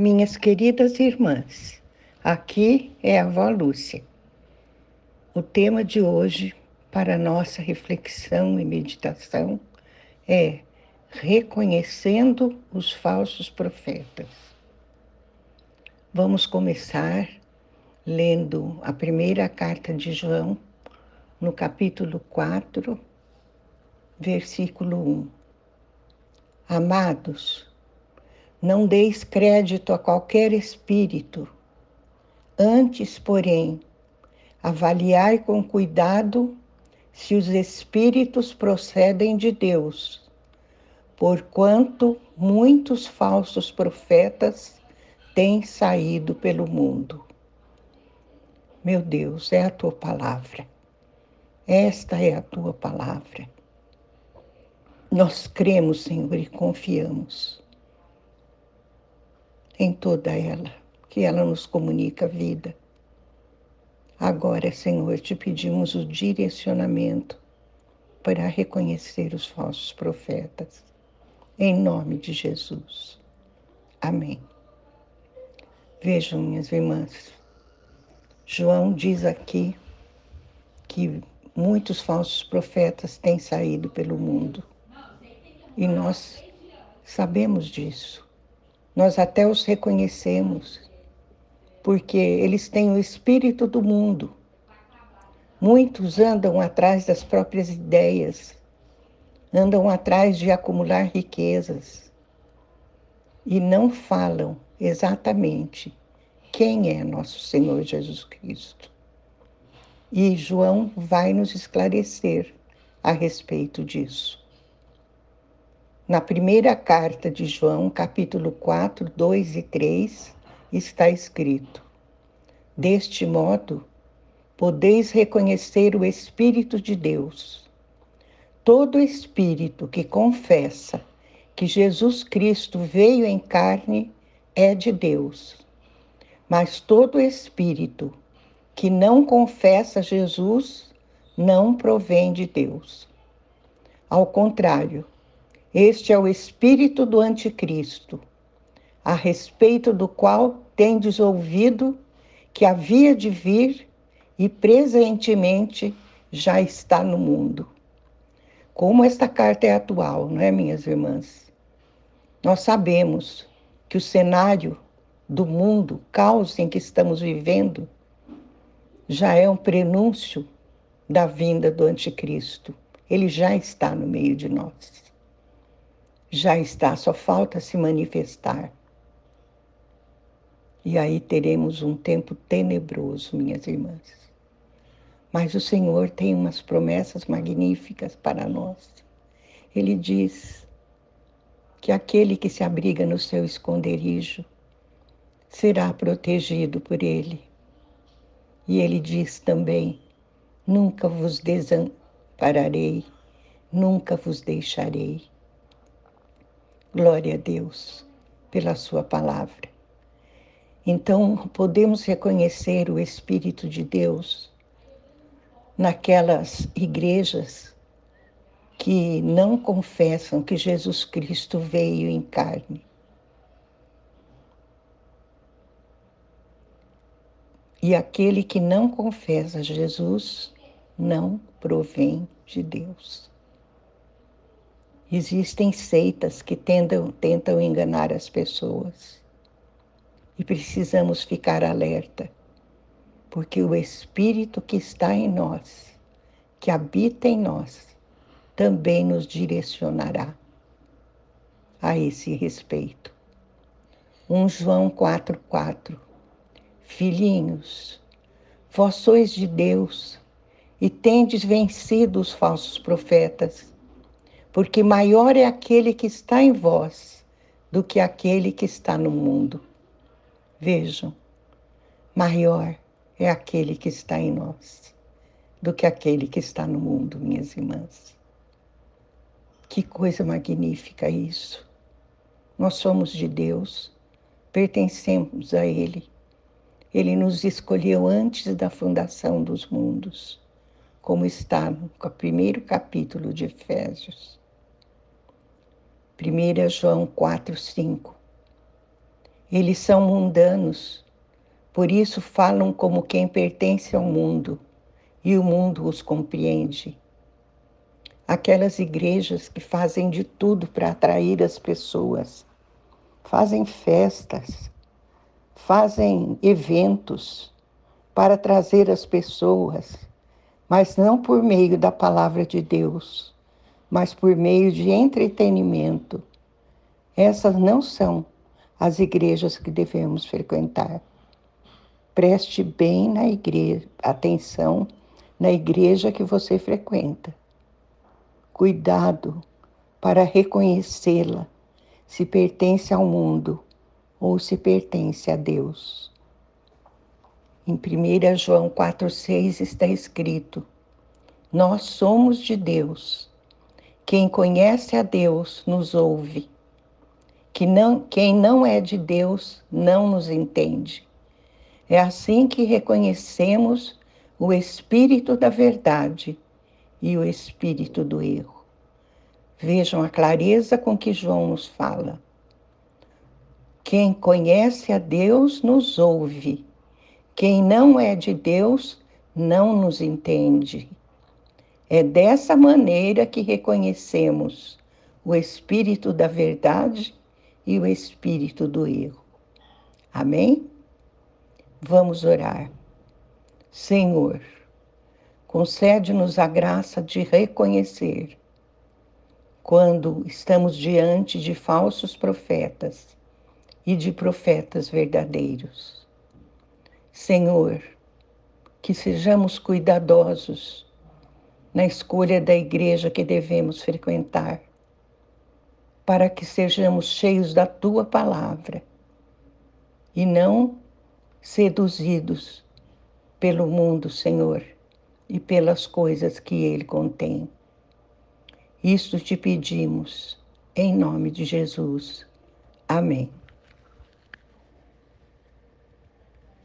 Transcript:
Minhas queridas irmãs, aqui é a avó Lúcia. O tema de hoje para nossa reflexão e meditação é reconhecendo os falsos profetas. Vamos começar lendo a primeira carta de João, no capítulo 4, versículo 1. Amados, não deis crédito a qualquer espírito. Antes, porém, avaliai com cuidado se os espíritos procedem de Deus, porquanto muitos falsos profetas têm saído pelo mundo. Meu Deus, é a tua palavra. Esta é a tua palavra. Nós cremos, Senhor, e confiamos em toda ela, que ela nos comunica a vida. Agora, Senhor, te pedimos o direcionamento para reconhecer os falsos profetas. Em nome de Jesus. Amém. Vejam, minhas irmãs, João diz aqui que muitos falsos profetas têm saído pelo mundo. E nós sabemos disso. Nós até os reconhecemos, porque eles têm o espírito do mundo. Muitos andam atrás das próprias ideias, andam atrás de acumular riquezas e não falam exatamente quem é nosso Senhor Jesus Cristo. E João vai nos esclarecer a respeito disso. Na primeira carta de João, capítulo 4, 2 e 3, está escrito: Deste modo, podeis reconhecer o Espírito de Deus. Todo espírito que confessa que Jesus Cristo veio em carne é de Deus. Mas todo espírito que não confessa Jesus não provém de Deus. Ao contrário, este é o espírito do anticristo, a respeito do qual tendes ouvido que havia de vir e presentemente já está no mundo. Como esta carta é atual, não é, minhas irmãs? Nós sabemos que o cenário do mundo, caos em que estamos vivendo, já é um prenúncio da vinda do anticristo. Ele já está no meio de nós já está, só falta se manifestar. E aí teremos um tempo tenebroso, minhas irmãs. Mas o Senhor tem umas promessas magníficas para nós. Ele diz que aquele que se abriga no seu esconderijo será protegido por Ele. E Ele diz também: Nunca vos desampararei, nunca vos deixarei. Glória a Deus pela Sua palavra. Então, podemos reconhecer o Espírito de Deus naquelas igrejas que não confessam que Jesus Cristo veio em carne. E aquele que não confessa Jesus não provém de Deus. Existem seitas que tentam, tentam enganar as pessoas. E precisamos ficar alerta, porque o Espírito que está em nós, que habita em nós, também nos direcionará a esse respeito. 1 João 4,4 Filhinhos, vós sois de Deus e tendes vencido os falsos profetas porque maior é aquele que está em vós do que aquele que está no mundo. Vejam, maior é aquele que está em nós do que aquele que está no mundo, minhas irmãs. Que coisa magnífica isso! Nós somos de Deus, pertencemos a Ele. Ele nos escolheu antes da fundação dos mundos, como está no primeiro capítulo de Efésios. 1 João 4, 5. Eles são mundanos, por isso falam como quem pertence ao mundo, e o mundo os compreende. Aquelas igrejas que fazem de tudo para atrair as pessoas, fazem festas, fazem eventos para trazer as pessoas, mas não por meio da palavra de Deus, mas por meio de entretenimento. Essas não são as igrejas que devemos frequentar. Preste bem na igreja, atenção na igreja que você frequenta. Cuidado para reconhecê-la se pertence ao mundo ou se pertence a Deus. Em 1 João 4,6 está escrito: Nós somos de Deus. Quem conhece a Deus nos ouve. Que não, quem não é de Deus não nos entende. É assim que reconhecemos o espírito da verdade e o espírito do erro. Vejam a clareza com que João nos fala. Quem conhece a Deus nos ouve quem não é de Deus não nos entende. É dessa maneira que reconhecemos o espírito da verdade e o espírito do erro. Amém? Vamos orar. Senhor, concede-nos a graça de reconhecer quando estamos diante de falsos profetas e de profetas verdadeiros Senhor, que sejamos cuidadosos na escolha da igreja que devemos frequentar, para que sejamos cheios da tua palavra e não seduzidos pelo mundo, Senhor, e pelas coisas que ele contém. Isto te pedimos, em nome de Jesus. Amém.